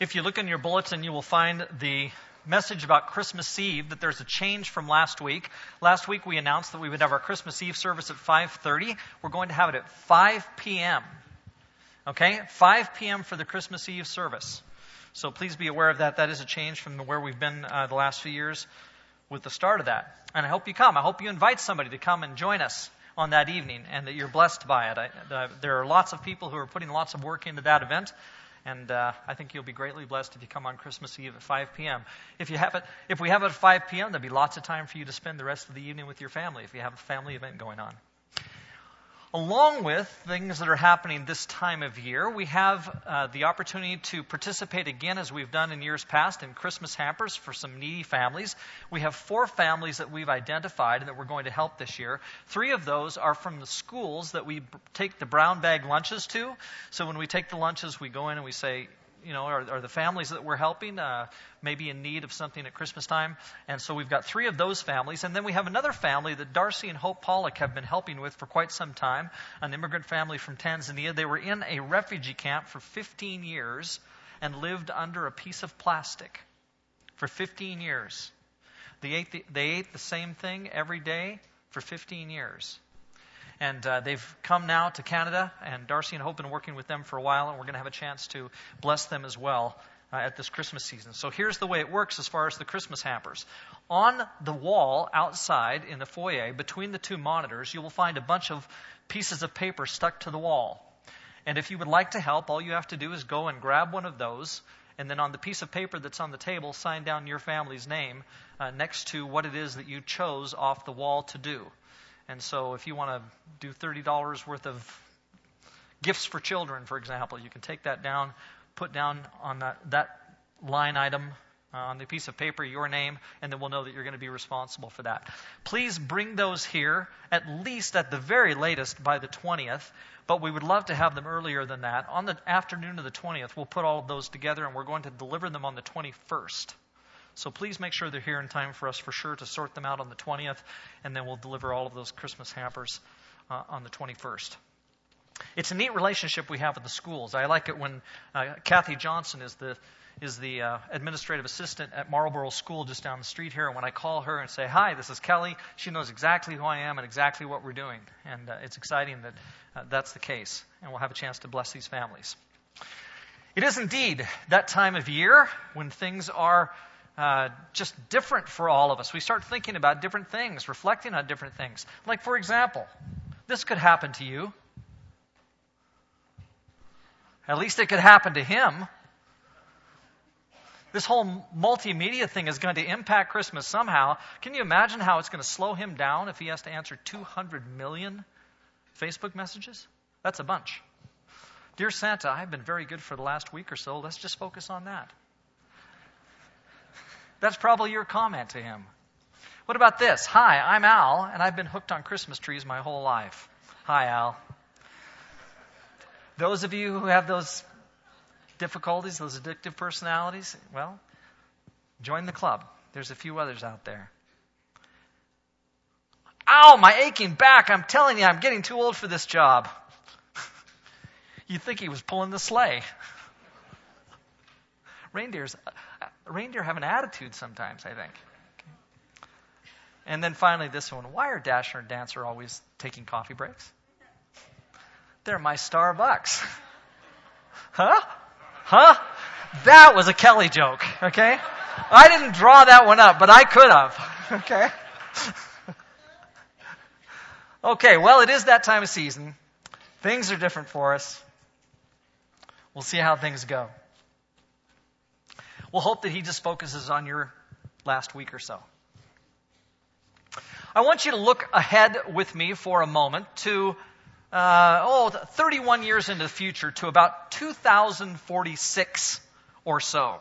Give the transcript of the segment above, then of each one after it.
If you look in your bulletin, you will find the message about Christmas Eve that there's a change from last week. Last week we announced that we would have our Christmas Eve service at 5:30. We're going to have it at 5 p.m. Okay? 5 p.m. for the Christmas Eve service. So please be aware of that. That is a change from where we've been uh, the last few years with the start of that. And I hope you come. I hope you invite somebody to come and join us on that evening and that you're blessed by it. I, uh, there are lots of people who are putting lots of work into that event. And uh, I think you'll be greatly blessed if you come on Christmas Eve at 5 p.m. If you have it, if we have it at 5 p.m., there'll be lots of time for you to spend the rest of the evening with your family if you have a family event going on. Along with things that are happening this time of year, we have uh, the opportunity to participate again, as we've done in years past, in Christmas hampers for some needy families. We have four families that we've identified and that we're going to help this year. Three of those are from the schools that we take the brown bag lunches to. So when we take the lunches, we go in and we say, you know, are, the families that we're helping uh, maybe in need of something at Christmas time? And so we've got three of those families. And then we have another family that Darcy and Hope Pollock have been helping with for quite some time, an immigrant family from Tanzania. They were in a refugee camp for 15 years and lived under a piece of plastic for 15 years. They ate the, they ate the same thing every day for 15 years. And uh, they've come now to Canada, and Darcy and Hope have been working with them for a while, and we're going to have a chance to bless them as well uh, at this Christmas season. So here's the way it works as far as the Christmas hampers. On the wall outside in the foyer, between the two monitors, you will find a bunch of pieces of paper stuck to the wall. And if you would like to help, all you have to do is go and grab one of those, and then on the piece of paper that's on the table, sign down your family's name uh, next to what it is that you chose off the wall to do. And so if you want to do $30 worth of gifts for children, for example, you can take that down, put down on that, that line item uh, on the piece of paper your name, and then we'll know that you're going to be responsible for that. Please bring those here, at least at the very latest by the 20th, but we would love to have them earlier than that. On the afternoon of the 20th, we'll put all of those together, and we're going to deliver them on the 21st. So please make sure they're here in time for us for sure to sort them out on the 20th, and then we'll deliver all of those Christmas hampers uh, on the 21st. It's a neat relationship we have with the schools. I like it when uh, Kathy Johnson is the is the uh, administrative assistant at Marlboro School just down the street here. And when I call her and say, Hi, this is Kelly, she knows exactly who I am and exactly what we're doing. And uh, it's exciting that uh, that's the case. And we'll have a chance to bless these families. It is indeed that time of year when things are uh, just different for all of us. We start thinking about different things, reflecting on different things. Like, for example, this could happen to you. At least it could happen to him. This whole multimedia thing is going to impact Christmas somehow. Can you imagine how it's going to slow him down if he has to answer 200 million Facebook messages? That's a bunch. Dear Santa, I've been very good for the last week or so. Let's just focus on that. That's probably your comment to him. What about this? Hi, I'm Al, and I've been hooked on Christmas trees my whole life. Hi, Al. Those of you who have those difficulties, those addictive personalities, well, join the club. There's a few others out there. Ow, my aching back. I'm telling you, I'm getting too old for this job. You'd think he was pulling the sleigh. Reindeers, reindeer have an attitude sometimes, I think. And then finally, this one. Why are Dasher and Dancer always taking coffee breaks? They're my Starbucks. huh? Huh? That was a Kelly joke, okay? I didn't draw that one up, but I could have, okay? okay, well, it is that time of season. Things are different for us. We'll see how things go. We'll hope that he just focuses on your last week or so. I want you to look ahead with me for a moment to, uh, oh, 31 years into the future to about 2046 or so.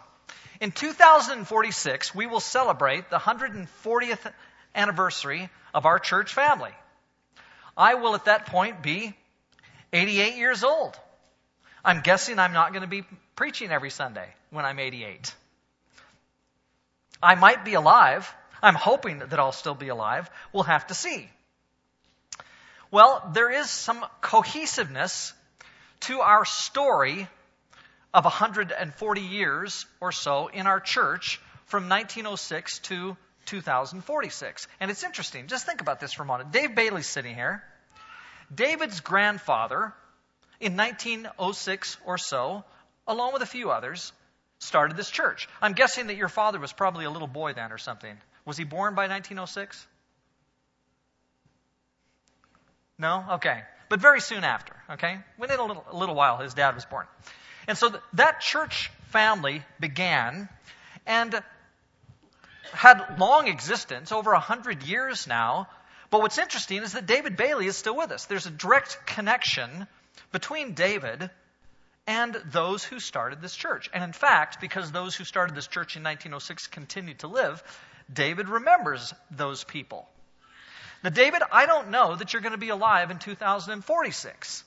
In 2046, we will celebrate the 140th anniversary of our church family. I will at that point be 88 years old. I'm guessing I'm not going to be preaching every Sunday when I'm 88. I might be alive. I'm hoping that I'll still be alive. We'll have to see. Well, there is some cohesiveness to our story of 140 years or so in our church from 1906 to 2046. And it's interesting. Just think about this for a moment. Dave Bailey's sitting here. David's grandfather, in 1906 or so, along with a few others, started this church. I'm guessing that your father was probably a little boy then or something. Was he born by 1906? No? Okay. But very soon after, okay? Within a little, a little while, his dad was born. And so th- that church family began and had long existence, over a hundred years now. But what's interesting is that David Bailey is still with us. There's a direct connection between David and those who started this church. And in fact, because those who started this church in 1906 continued to live, David remembers those people. Now, David, I don't know that you're going to be alive in 2046.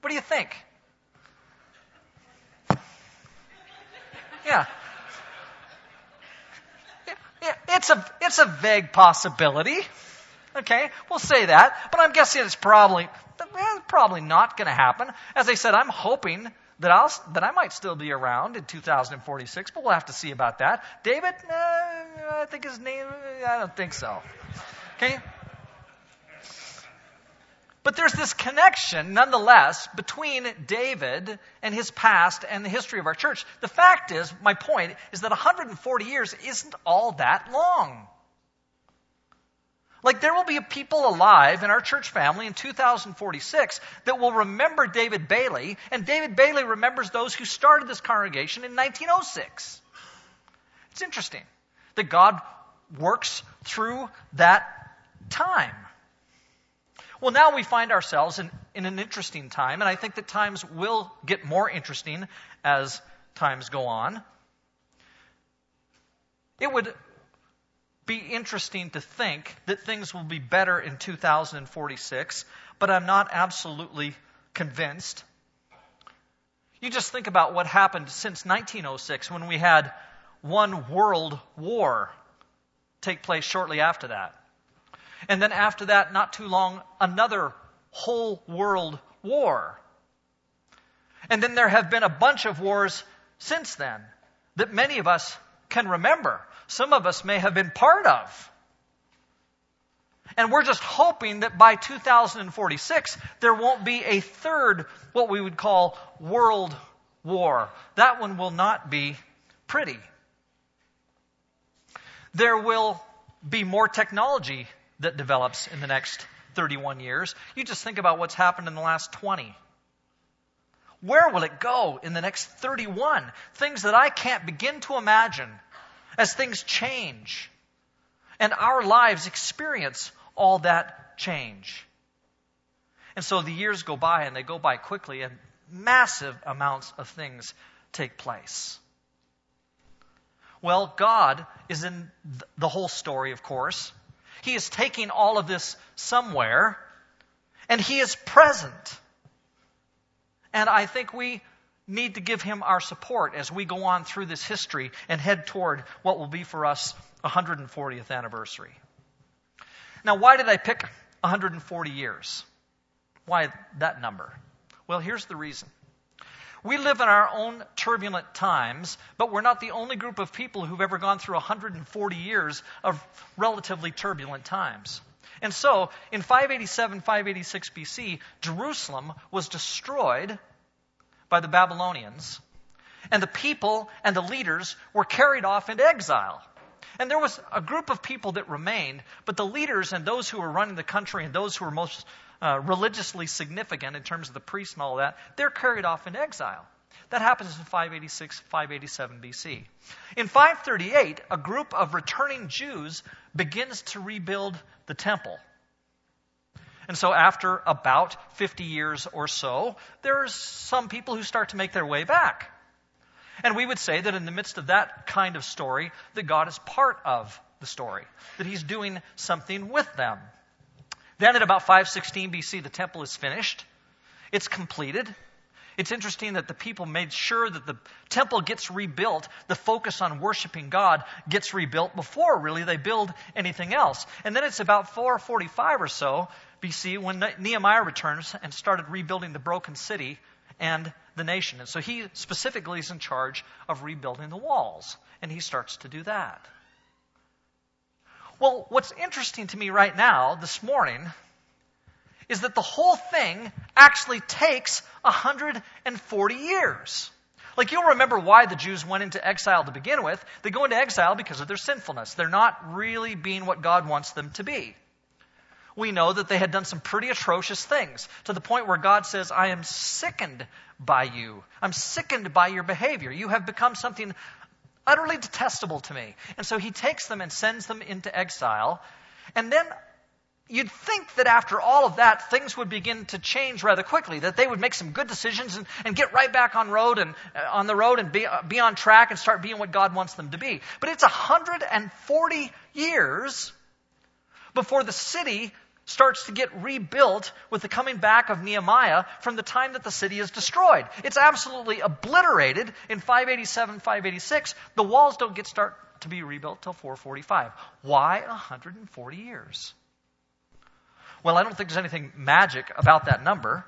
What do you think? Yeah. yeah. It's a, it's a vague possibility. Okay, we'll say that. But I'm guessing it's probably, probably not going to happen. As I said, I'm hoping that, I'll, that I might still be around in 2046, but we'll have to see about that. David, uh, I think his name, I don't think so. Okay? But there's this connection, nonetheless, between David and his past and the history of our church. The fact is, my point is that 140 years isn't all that long. Like, there will be people alive in our church family in 2046 that will remember David Bailey, and David Bailey remembers those who started this congregation in 1906. It's interesting that God works through that time. Well, now we find ourselves in, in an interesting time, and I think that times will get more interesting as times go on. It would be interesting to think that things will be better in 2046, but I'm not absolutely convinced. You just think about what happened since 1906 when we had one world war take place shortly after that. And then after that, not too long, another whole world war. And then there have been a bunch of wars since then that many of us can remember. Some of us may have been part of. And we're just hoping that by 2046, there won't be a third, what we would call world war. That one will not be pretty. There will be more technology that develops in the next 31 years. You just think about what's happened in the last 20. Where will it go in the next 31? Things that I can't begin to imagine as things change and our lives experience all that change. And so the years go by and they go by quickly and massive amounts of things take place. Well, God is in the whole story, of course. He is taking all of this somewhere, and He is present. And I think we need to give Him our support as we go on through this history and head toward what will be for us 140th anniversary. Now, why did I pick 140 years? Why that number? Well, here's the reason. We live in our own turbulent times, but we're not the only group of people who've ever gone through 140 years of relatively turbulent times. And so, in 587, 586 BC, Jerusalem was destroyed by the Babylonians, and the people and the leaders were carried off into exile. And there was a group of people that remained, but the leaders and those who were running the country and those who were most uh, religiously significant in terms of the priests and all that, they're carried off into exile. That happens in 586, 587 BC. In 538, a group of returning Jews begins to rebuild the temple. And so, after about 50 years or so, there's some people who start to make their way back. And we would say that in the midst of that kind of story, that God is part of the story, that He's doing something with them. Then at about 516 BC, the temple is finished. It's completed. It's interesting that the people made sure that the temple gets rebuilt, the focus on worshiping God gets rebuilt before really they build anything else. And then it's about 445 or so BC when Nehemiah returns and started rebuilding the broken city and the nation. And so he specifically is in charge of rebuilding the walls, and he starts to do that. Well, what's interesting to me right now, this morning, is that the whole thing actually takes 140 years. Like you'll remember why the Jews went into exile to begin with. They go into exile because of their sinfulness. They're not really being what God wants them to be. We know that they had done some pretty atrocious things to the point where God says, I am sickened by you. I'm sickened by your behavior. You have become something utterly detestable to me. And so he takes them and sends them into exile. And then you'd think that after all of that, things would begin to change rather quickly, that they would make some good decisions and, and get right back on road and uh, on the road and be, uh, be on track and start being what God wants them to be. But it's 140 years before the city starts to get rebuilt with the coming back of Nehemiah from the time that the city is destroyed. It's absolutely obliterated in 587, 586. The walls don't get start to be rebuilt till 445. Why 140 years? Well, I don't think there's anything magic about that number.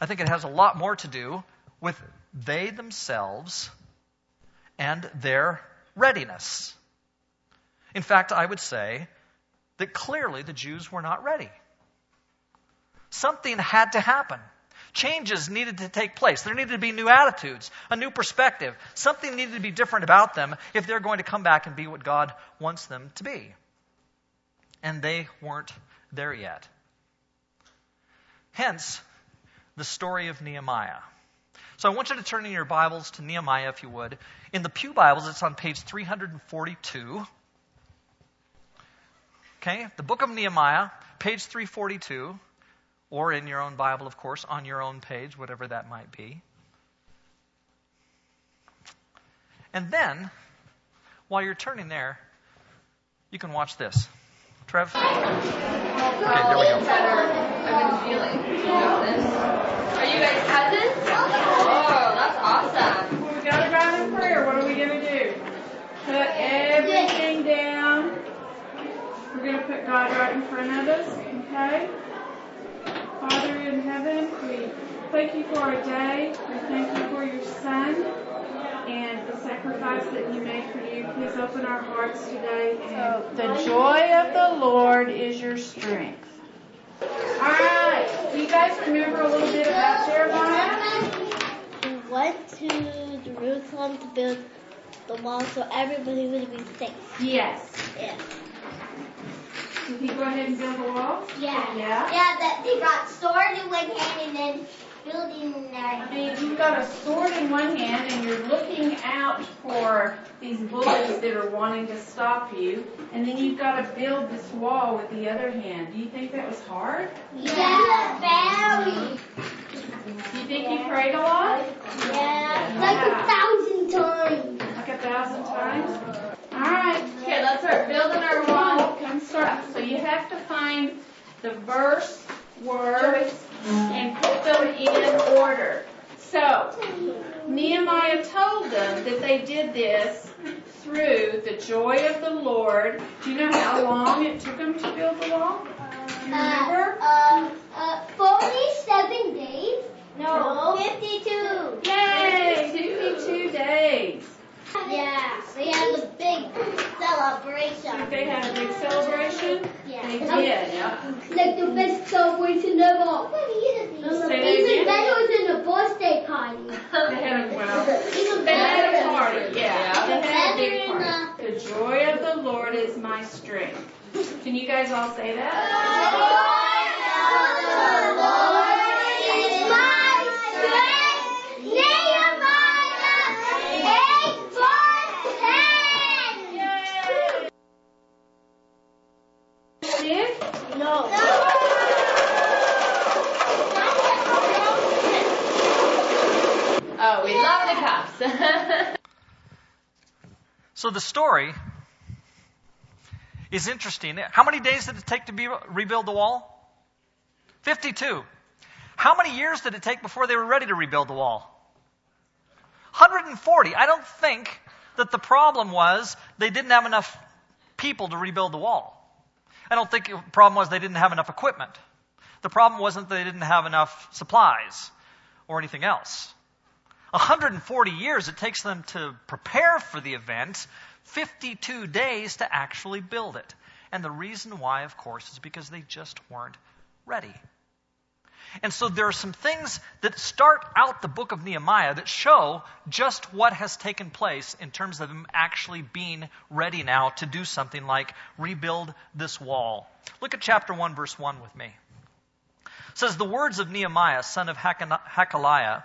I think it has a lot more to do with they themselves and their readiness. In fact, I would say that clearly the Jews were not ready. Something had to happen. Changes needed to take place. There needed to be new attitudes, a new perspective. Something needed to be different about them if they're going to come back and be what God wants them to be. And they weren't there yet. Hence, the story of Nehemiah. So I want you to turn in your Bibles to Nehemiah, if you would. In the Pew Bibles, it's on page 342. Okay, the book of Nehemiah, page 342, or in your own Bible, of course, on your own page, whatever that might be. And then, while you're turning there, you can watch this. Trev? Okay, there we go. I've been feeling. Are you guys cousins? Oh, that's awesome. We gotta go in prayer. What are we gonna do? Put everything down. We're going to put God right in front of us, okay? Father in heaven, we thank you for our day. We thank you for your son and the sacrifice that you made for you. Please open our hearts today. So the joy of the Lord is your strength. All right. Do you guys remember a little bit about Nehemiah? We went to Jerusalem to build the wall so everybody would be safe. Yes. Yes. Did he go ahead and build the wall? Yeah. Yeah? Yeah, that they got sword in one hand and then building in their I mean, you've got a sword in one hand and you're looking out for these bullets that are wanting to stop you, and then you've got to build this wall with the other hand. Do you think that was hard? Yeah, very. Do you think you prayed a lot? Yeah, like a thousand times. Like a thousand times? Alright. Okay, let's start building our wall. Come start. So you have to find the verse, words, and put them in order. So, Nehemiah told them that they did this through the joy of the Lord. Do you know how long it took them to build the wall? Do you remember? Uh, uh, 47 days? No, 52. Yay! 52 days. Yeah, they had a big celebration. They had a big celebration? Yeah. They did. Yeah. Like the best celebration ever. Even better than a birthday party. They had a, well, Even they had a better. party, yeah. They had a big than party. The joy of the Lord is my strength. Can you guys all say that? Nick? Oh, we love the cups. So the story is interesting. How many days did it take to be, rebuild the wall? 52. How many years did it take before they were ready to rebuild the wall? 140. I don't think that the problem was they didn't have enough people to rebuild the wall. I don't think the problem was they didn't have enough equipment. The problem wasn't they didn't have enough supplies. or anything else. 140 years it takes them to prepare for the event, 52 days to actually build it. And the reason why, of course, is because they just weren't ready. And so there are some things that start out the book of Nehemiah that show just what has taken place in terms of them actually being ready now to do something like rebuild this wall. Look at chapter 1, verse 1 with me. It says, The words of Nehemiah, son of Hakaliah,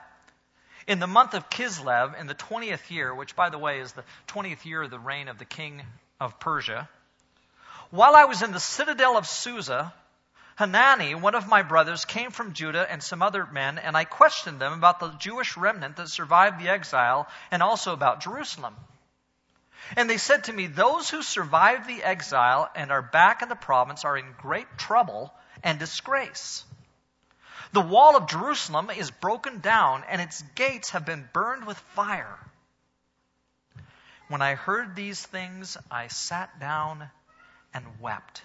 in the month of Kislev, in the 20th year, which, by the way, is the 20th year of the reign of the king of Persia, while I was in the citadel of Susa, Hanani, one of my brothers, came from Judah and some other men, and I questioned them about the Jewish remnant that survived the exile and also about Jerusalem. And they said to me, Those who survived the exile and are back in the province are in great trouble and disgrace. The wall of Jerusalem is broken down, and its gates have been burned with fire. When I heard these things, I sat down and wept.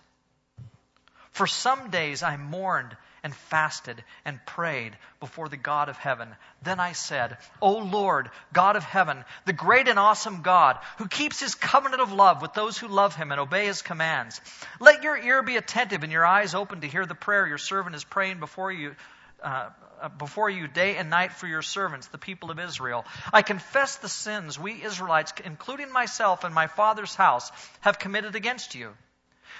For some days I mourned and fasted and prayed before the God of heaven. Then I said, O Lord, God of heaven, the great and awesome God, who keeps his covenant of love with those who love him and obey his commands, let your ear be attentive and your eyes open to hear the prayer your servant is praying before you. Uh, before you day and night for your servants, the people of Israel. I confess the sins we Israelites, including myself and my father's house, have committed against you.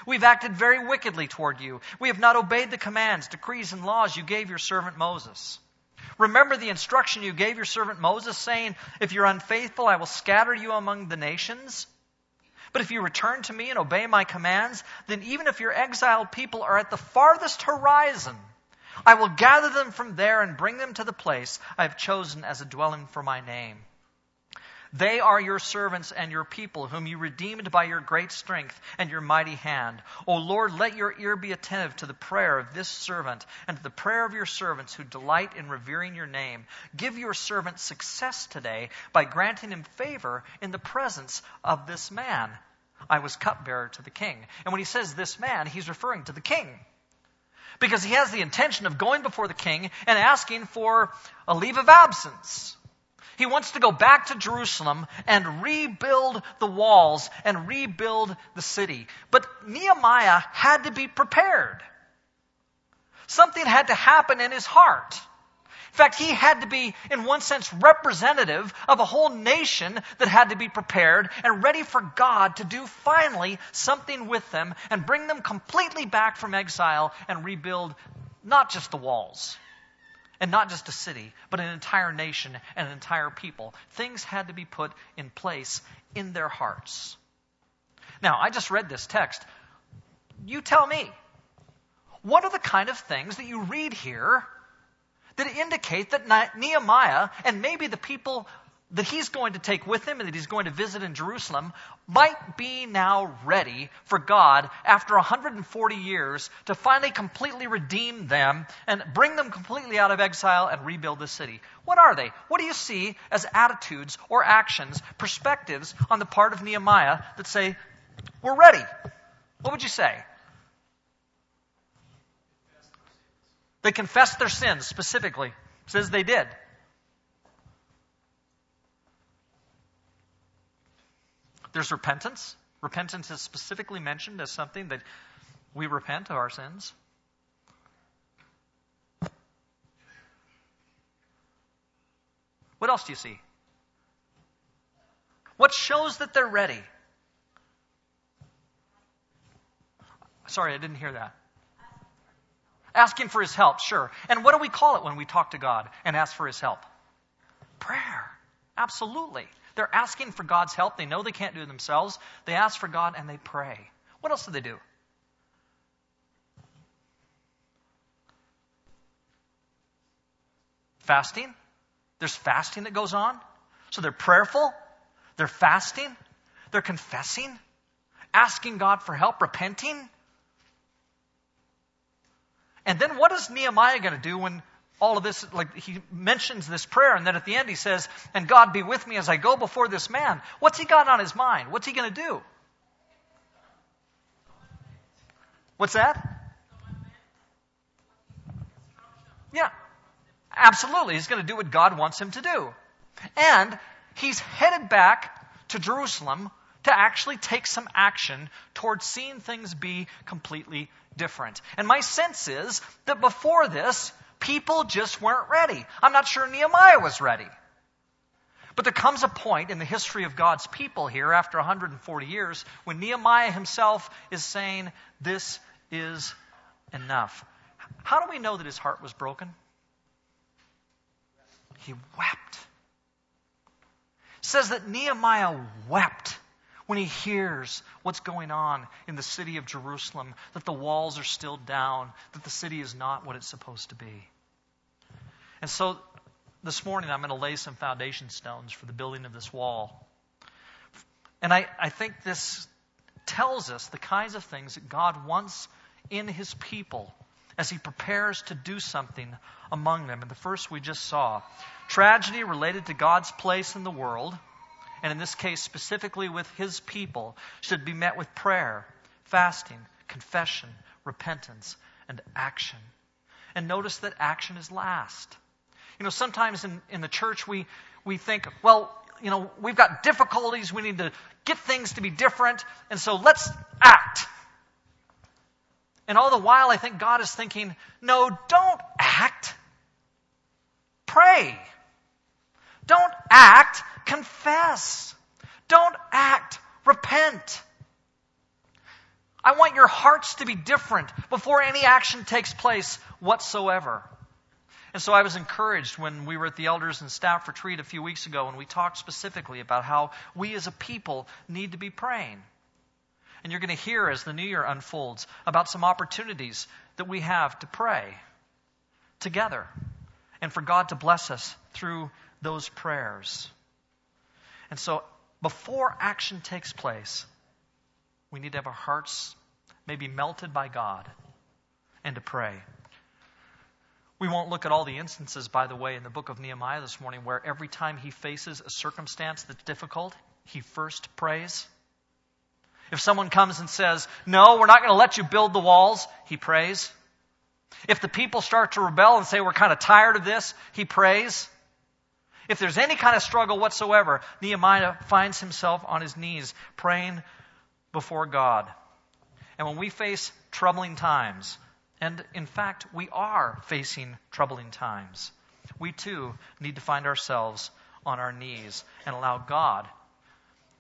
We've acted very wickedly toward you. We have not obeyed the commands, decrees, and laws you gave your servant Moses. Remember the instruction you gave your servant Moses, saying, If you're unfaithful, I will scatter you among the nations. But if you return to me and obey my commands, then even if your exiled people are at the farthest horizon, I will gather them from there and bring them to the place I have chosen as a dwelling for my name. They are your servants and your people, whom you redeemed by your great strength and your mighty hand. O Lord, let your ear be attentive to the prayer of this servant and to the prayer of your servants who delight in revering your name. Give your servant success today by granting him favor in the presence of this man. I was cupbearer to the king. And when he says this man, he's referring to the king. Because he has the intention of going before the king and asking for a leave of absence he wants to go back to Jerusalem and rebuild the walls and rebuild the city. But Nehemiah had to be prepared. Something had to happen in his heart. In fact, he had to be, in one sense, representative of a whole nation that had to be prepared and ready for God to do finally something with them and bring them completely back from exile and rebuild not just the walls, and not just a city, but an entire nation and an entire people. Things had to be put in place in their hearts. Now, I just read this text. You tell me, what are the kind of things that you read here that indicate that Nehemiah and maybe the people that he's going to take with him and that he's going to visit in Jerusalem might be now ready for God after 140 years to finally completely redeem them and bring them completely out of exile and rebuild the city. What are they? What do you see as attitudes or actions, perspectives on the part of Nehemiah that say, we're ready? What would you say? They confessed their sins specifically, says they did. There's repentance. Repentance is specifically mentioned as something that we repent of our sins. What else do you see? What shows that they're ready? Sorry, I didn't hear that. Asking for his help, sure. And what do we call it when we talk to God and ask for his help? Prayer. Absolutely. They're asking for God's help. They know they can't do it themselves. They ask for God and they pray. What else do they do? Fasting. There's fasting that goes on. So they're prayerful, they're fasting, they're confessing, asking God for help, repenting. And then what is Nehemiah going to do when all of this, like he mentions this prayer, and then at the end he says, And God be with me as I go before this man. What's he got on his mind? What's he going to do? What's that? Yeah, absolutely, he's going to do what God wants him to do. And he's headed back to Jerusalem to actually take some action towards seeing things be completely different. And my sense is that before this, people just weren't ready. I'm not sure Nehemiah was ready. But there comes a point in the history of God's people here after 140 years when Nehemiah himself is saying, This is enough. How do we know that his heart was broken? He wept. It says that Nehemiah wept when he hears what's going on in the city of Jerusalem, that the walls are still down, that the city is not what it's supposed to be. And so this morning I'm going to lay some foundation stones for the building of this wall. And I, I think this tells us the kinds of things that God wants in his people as he prepares to do something among them. And the first we just saw tragedy related to God's place in the world and in this case specifically with his people, should be met with prayer, fasting, confession, repentance, and action. And notice that action is last. You know, sometimes in, in the church we, we think, well, you know, we've got difficulties, we need to get things to be different, and so let's act. And all the while, I think God is thinking, no, don't act. Pray. Don't act, confess. Don't act, repent. I want your hearts to be different before any action takes place whatsoever. And so I was encouraged when we were at the elders and staff retreat a few weeks ago and we talked specifically about how we as a people need to be praying. And you're going to hear as the new year unfolds about some opportunities that we have to pray together and for God to bless us through those prayers. And so, before action takes place, we need to have our hearts maybe melted by God and to pray. We won't look at all the instances, by the way, in the book of Nehemiah this morning where every time he faces a circumstance that's difficult, he first prays. If someone comes and says, No, we're not going to let you build the walls, he prays. If the people start to rebel and say, We're kind of tired of this, he prays. If there's any kind of struggle whatsoever, Nehemiah finds himself on his knees praying before God. And when we face troubling times, and in fact, we are facing troubling times, we too need to find ourselves on our knees and allow God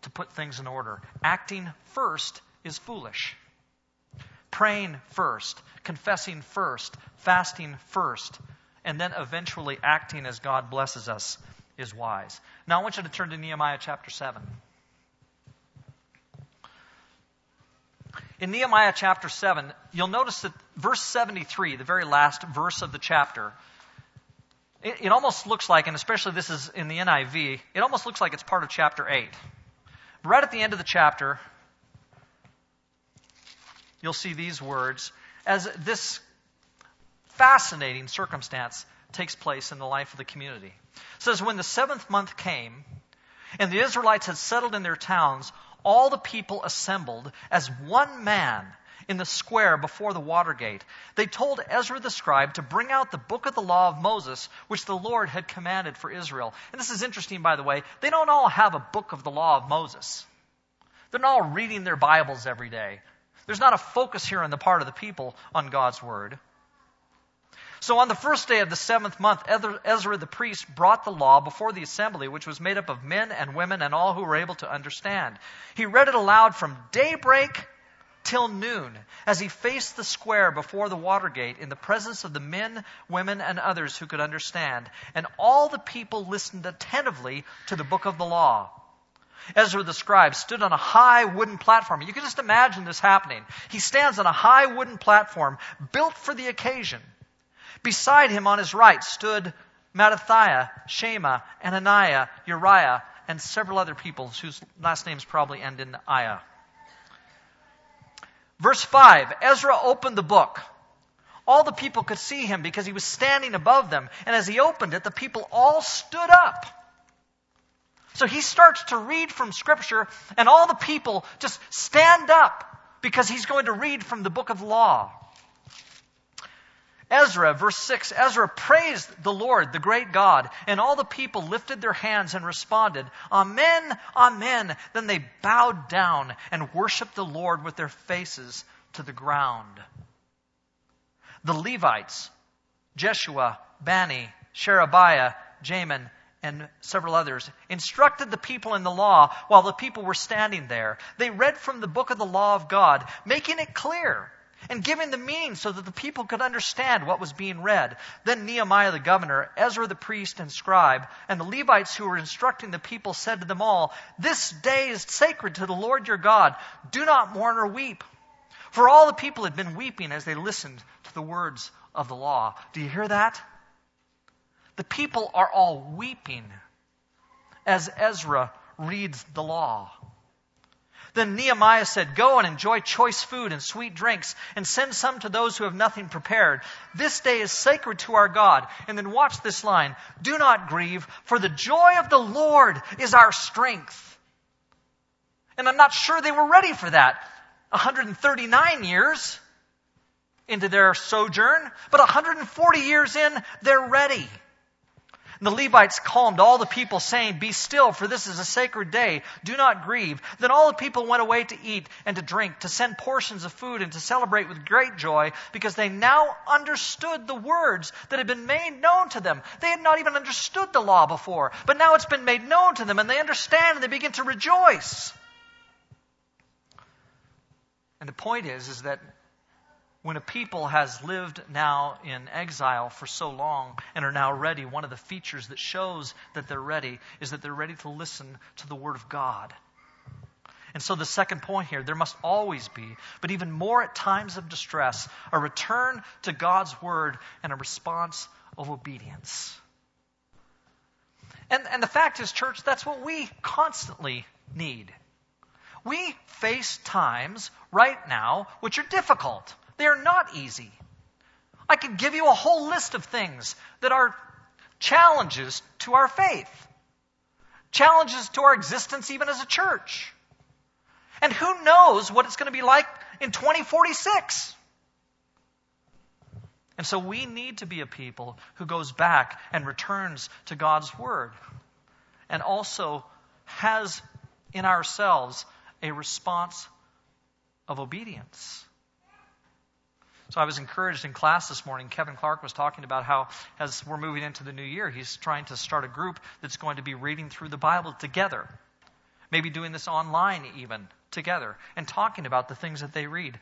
to put things in order. Acting first is foolish. Praying first, confessing first, fasting first, and then eventually acting as God blesses us is wise. Now I want you to turn to Nehemiah chapter 7. In Nehemiah chapter 7, you'll notice that verse 73, the very last verse of the chapter, it, it, almost looks like, and especially this is in the NIV, it almost looks like it's part of chapter 8. Right at the end of the chapter, you'll see these words as this fascinating circumstance takes place in the life of the community. It says, When the seventh month came, and the Israelites had settled in their towns, all the people assembled as one man in the square before the water gate. They told Ezra the scribe to bring out the book of the law of Moses, which the Lord had commanded for Israel. And this is interesting, by the way. They don't all have a book of the law of Moses. They're not all reading their Bibles every day. There's not a focus here on the part of the people on God's word. So on the first day of the seventh month, Ezra the priest brought the law before the assembly, which was made up of men and women and all who were able to understand. He read it aloud from daybreak till noon as he faced the square before the water gate in the presence of the men, women, and others who could understand. And all the people listened attentively to the book of the law. Ezra the scribe stood on a high wooden platform. You can just imagine this happening. He stands on a high wooden platform built for the occasion. Beside him on his right stood Mattithiah, Shema, Ananiah, Uriah, and several other people whose last names probably end in Ayah. Verse 5 Ezra opened the book. All the people could see him because he was standing above them. And as he opened it, the people all stood up. So he starts to read from Scripture, and all the people just stand up because he's going to read from the book of law. Ezra, verse 6, Ezra praised the Lord, the great God, and all the people lifted their hands and responded, Amen, Amen. Then they bowed down and worshiped the Lord with their faces to the ground. The Levites, Jeshua, Bani, Sherebiah, Jamin, and several others, instructed the people in the law while the people were standing there. They read from the book of the law of God, making it clear and giving the meaning so that the people could understand what was being read. Then Nehemiah the governor, Ezra the priest and scribe, and the Levites who were instructing the people said to them all, This day is sacred to the Lord your God. Do not mourn or weep. For all the people had been weeping as they listened to the words of the law. Do you hear that? The people are all weeping as Ezra reads the law. Then Nehemiah said, Go and enjoy choice food and sweet drinks, and send some to those who have nothing prepared. This day is sacred to our God. And then watch this line Do not grieve, for the joy of the Lord is our strength. And I'm not sure they were ready for that. 139 years into their sojourn, but 140 years in, they're ready. And the Levites calmed all the people, saying, Be still, for this is a sacred day. Do not grieve. Then all the people went away to eat and to drink, to send portions of food, and to celebrate with great joy, because they now understood the words that had been made known to them. They had not even understood the law before, but now it's been made known to them, and they understand, and they begin to rejoice. And the point is, is that when a people has lived now in exile for so long and are now ready, one of the features that shows that they're ready is that they're ready to listen to the Word of God. And so the second point here, there must always be, but even more at times of distress, a return to God's Word and a response of obedience. And, and the fact is, church, that's what we constantly need. We face times right now which are difficult. They are not easy. I could give you a whole list of things that are challenges to our faith, challenges to our existence even as a church. And who knows what it's going to be like in 2046? And so we need to be a people who goes back and returns to God's Word and also has in ourselves a response of obedience. So I was encouraged in class this morning. Kevin Clark was talking about how, as we're moving into the new year, he's trying to start a group that's going to be reading through the Bible together. Maybe doing this online even together and talking about the things that they read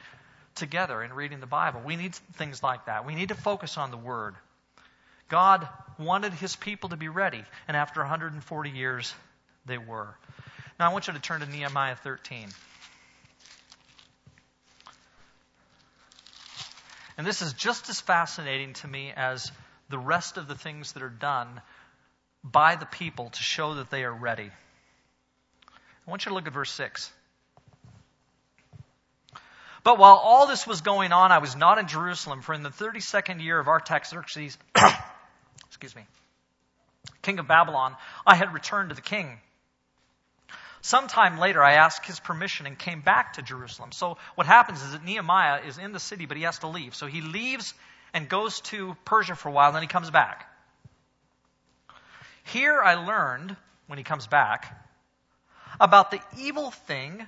together in reading the Bible. We need things like that. We need to focus on the Word. God wanted His people to be ready, and after 140 years, they were. Now I want you to turn to Nehemiah 13. And this is just as fascinating to me as the rest of the things that are done by the people to show that they are ready. I want you to look at verse 6. But while all this was going on, I was not in Jerusalem, for in the 32nd year of Artaxerxes, excuse me, king of Babylon, I had returned to the king. Sometime later, I asked his permission and came back to Jerusalem. So what happens is that Nehemiah is in the city, but he has to leave. So he leaves and goes to Persia for a while, and then he comes back. Here I learned, when he comes back, about the evil thing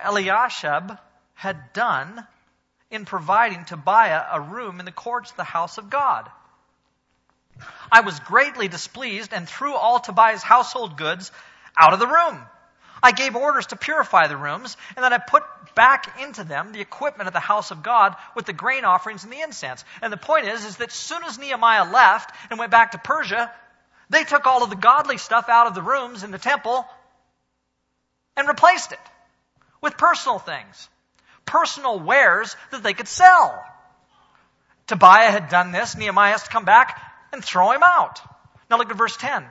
Eliashib had done in providing Tobiah a room in the courts of the house of God. I was greatly displeased and threw all Tobiah's household goods out of the room. I gave orders to purify the rooms, and then I put back into them the equipment of the house of God with the grain offerings and the incense. And the point is, is that soon as Nehemiah left and went back to Persia, they took all of the godly stuff out of the rooms in the temple and replaced it with personal things, personal wares that they could sell. Tobiah had done this. Nehemiah has to come back and throw him out. Now look at verse 10.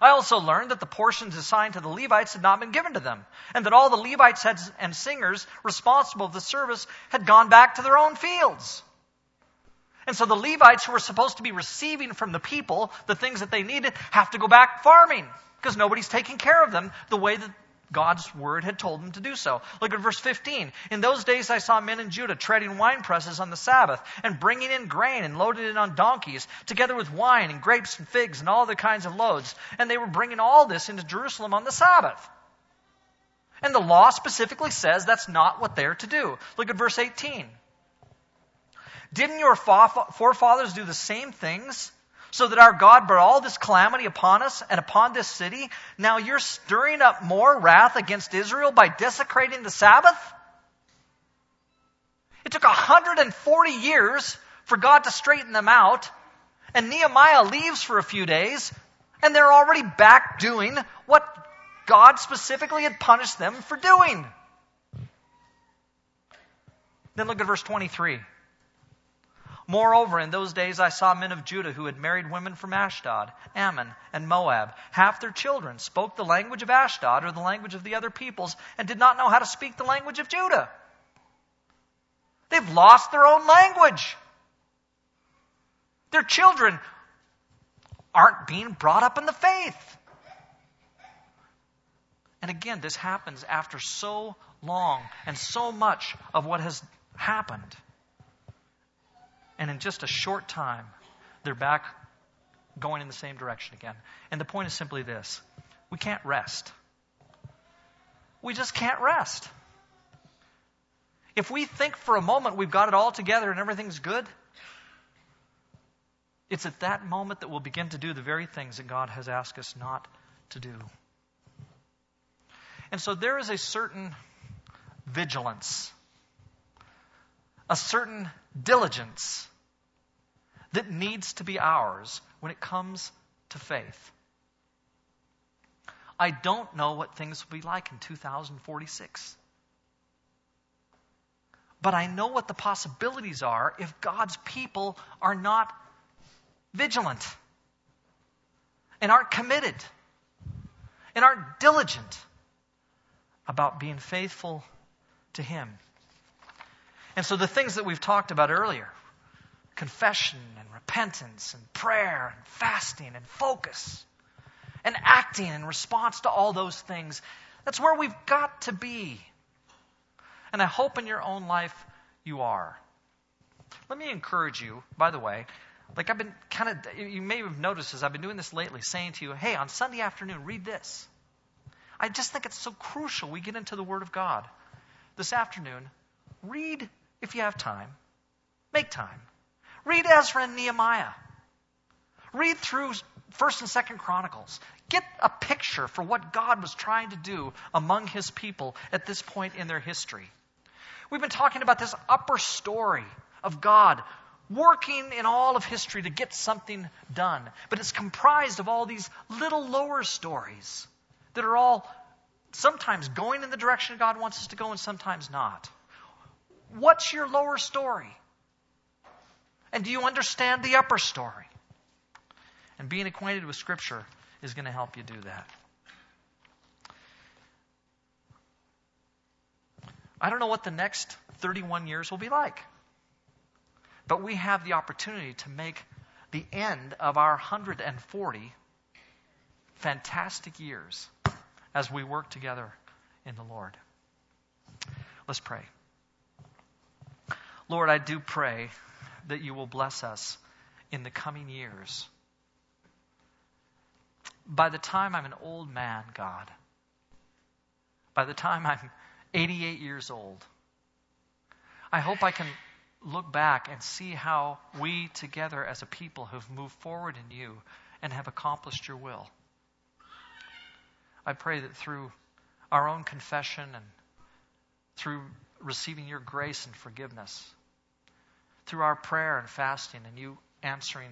I also learned that the portions assigned to the Levites had not been given to them, and that all the Levites and singers responsible for the service had gone back to their own fields. And so the Levites who were supposed to be receiving from the people the things that they needed have to go back farming because nobody's taking care of them the way that God's word had told him to do so. Look at verse 15. In those days I saw men in Judah treading wine presses on the Sabbath and bringing in grain and loading it on donkeys, together with wine and grapes and figs and all other kinds of loads. And they were bringing all this into Jerusalem on the Sabbath. And the law specifically says that's not what they're to do. Look at verse 18. Didn't your forefathers do the same things? So that our God brought all this calamity upon us and upon this city. Now you're stirring up more wrath against Israel by desecrating the Sabbath? It took 140 years for God to straighten them out. And Nehemiah leaves for a few days, and they're already back doing what God specifically had punished them for doing. Then look at verse 23. Moreover, in those days I saw men of Judah who had married women from Ashdod, Ammon, and Moab. Half their children spoke the language of Ashdod or the language of the other peoples and did not know how to speak the language of Judah. They've lost their own language. Their children aren't being brought up in the faith. And again, this happens after so long and so much of what has happened. And in just a short time, they're back going in the same direction again. And the point is simply this we can't rest. We just can't rest. If we think for a moment we've got it all together and everything's good, it's at that moment that we'll begin to do the very things that God has asked us not to do. And so there is a certain vigilance, a certain diligence that needs to be ours when it comes to faith. I don't know what things will be like in 2046. But I know what the possibilities are if God's people are not vigilant and aren't committed and aren't diligent about being faithful to Him. And so the things that we've talked about earlier confession and repentance and prayer and fasting and focus and acting in response to all those things that's where we've got to be. And I hope in your own life you are. Let me encourage you, by the way, like I've been kind of, you may have noticed as I've been doing this lately, saying to you, hey, on Sunday afternoon, read this. I just think it's so crucial we get into the Word of God. This afternoon, read if you have time. Make time. Read Ezra and Nehemiah. Read through 1st and 2nd Chronicles. Get a picture for what God was trying to do among his people at this point in their history. We've been talking about this upper story of God working in all of history to get something done. But it's comprised of all these little lower stories that are all sometimes going in the direction God wants us to go and sometimes not. What's your lower story? And do you understand the upper story? And being acquainted with Scripture is going to help you do that. I don't know what the next 31 years will be like. But we have the opportunity to make the end of our 140 fantastic years as we work together in the Lord. Let's pray. Lord, I do pray that you will bless us in the coming years. By the time I'm an old man, God, by the time I'm 88 years old, I hope I can look back and see how we together as a people have moved forward in you and have accomplished your will. I pray that through our own confession and through receiving your grace and forgiveness, through our prayer and fasting and you answering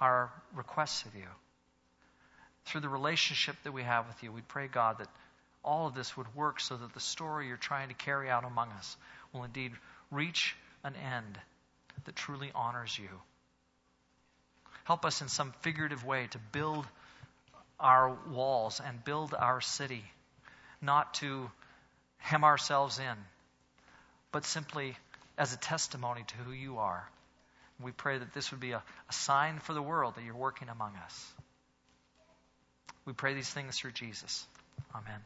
our requests of you, through the relationship that we have with you, we pray, God, that all of this would work so that the story you're trying to carry out among us will indeed reach an end that truly honors you. Help us in some figurative way to build our walls and build our city, not to hem ourselves in, but simply as a testimony to who you are. We pray that this would be a, a sign for the world that you're working among us. We pray these things through Jesus. Amen.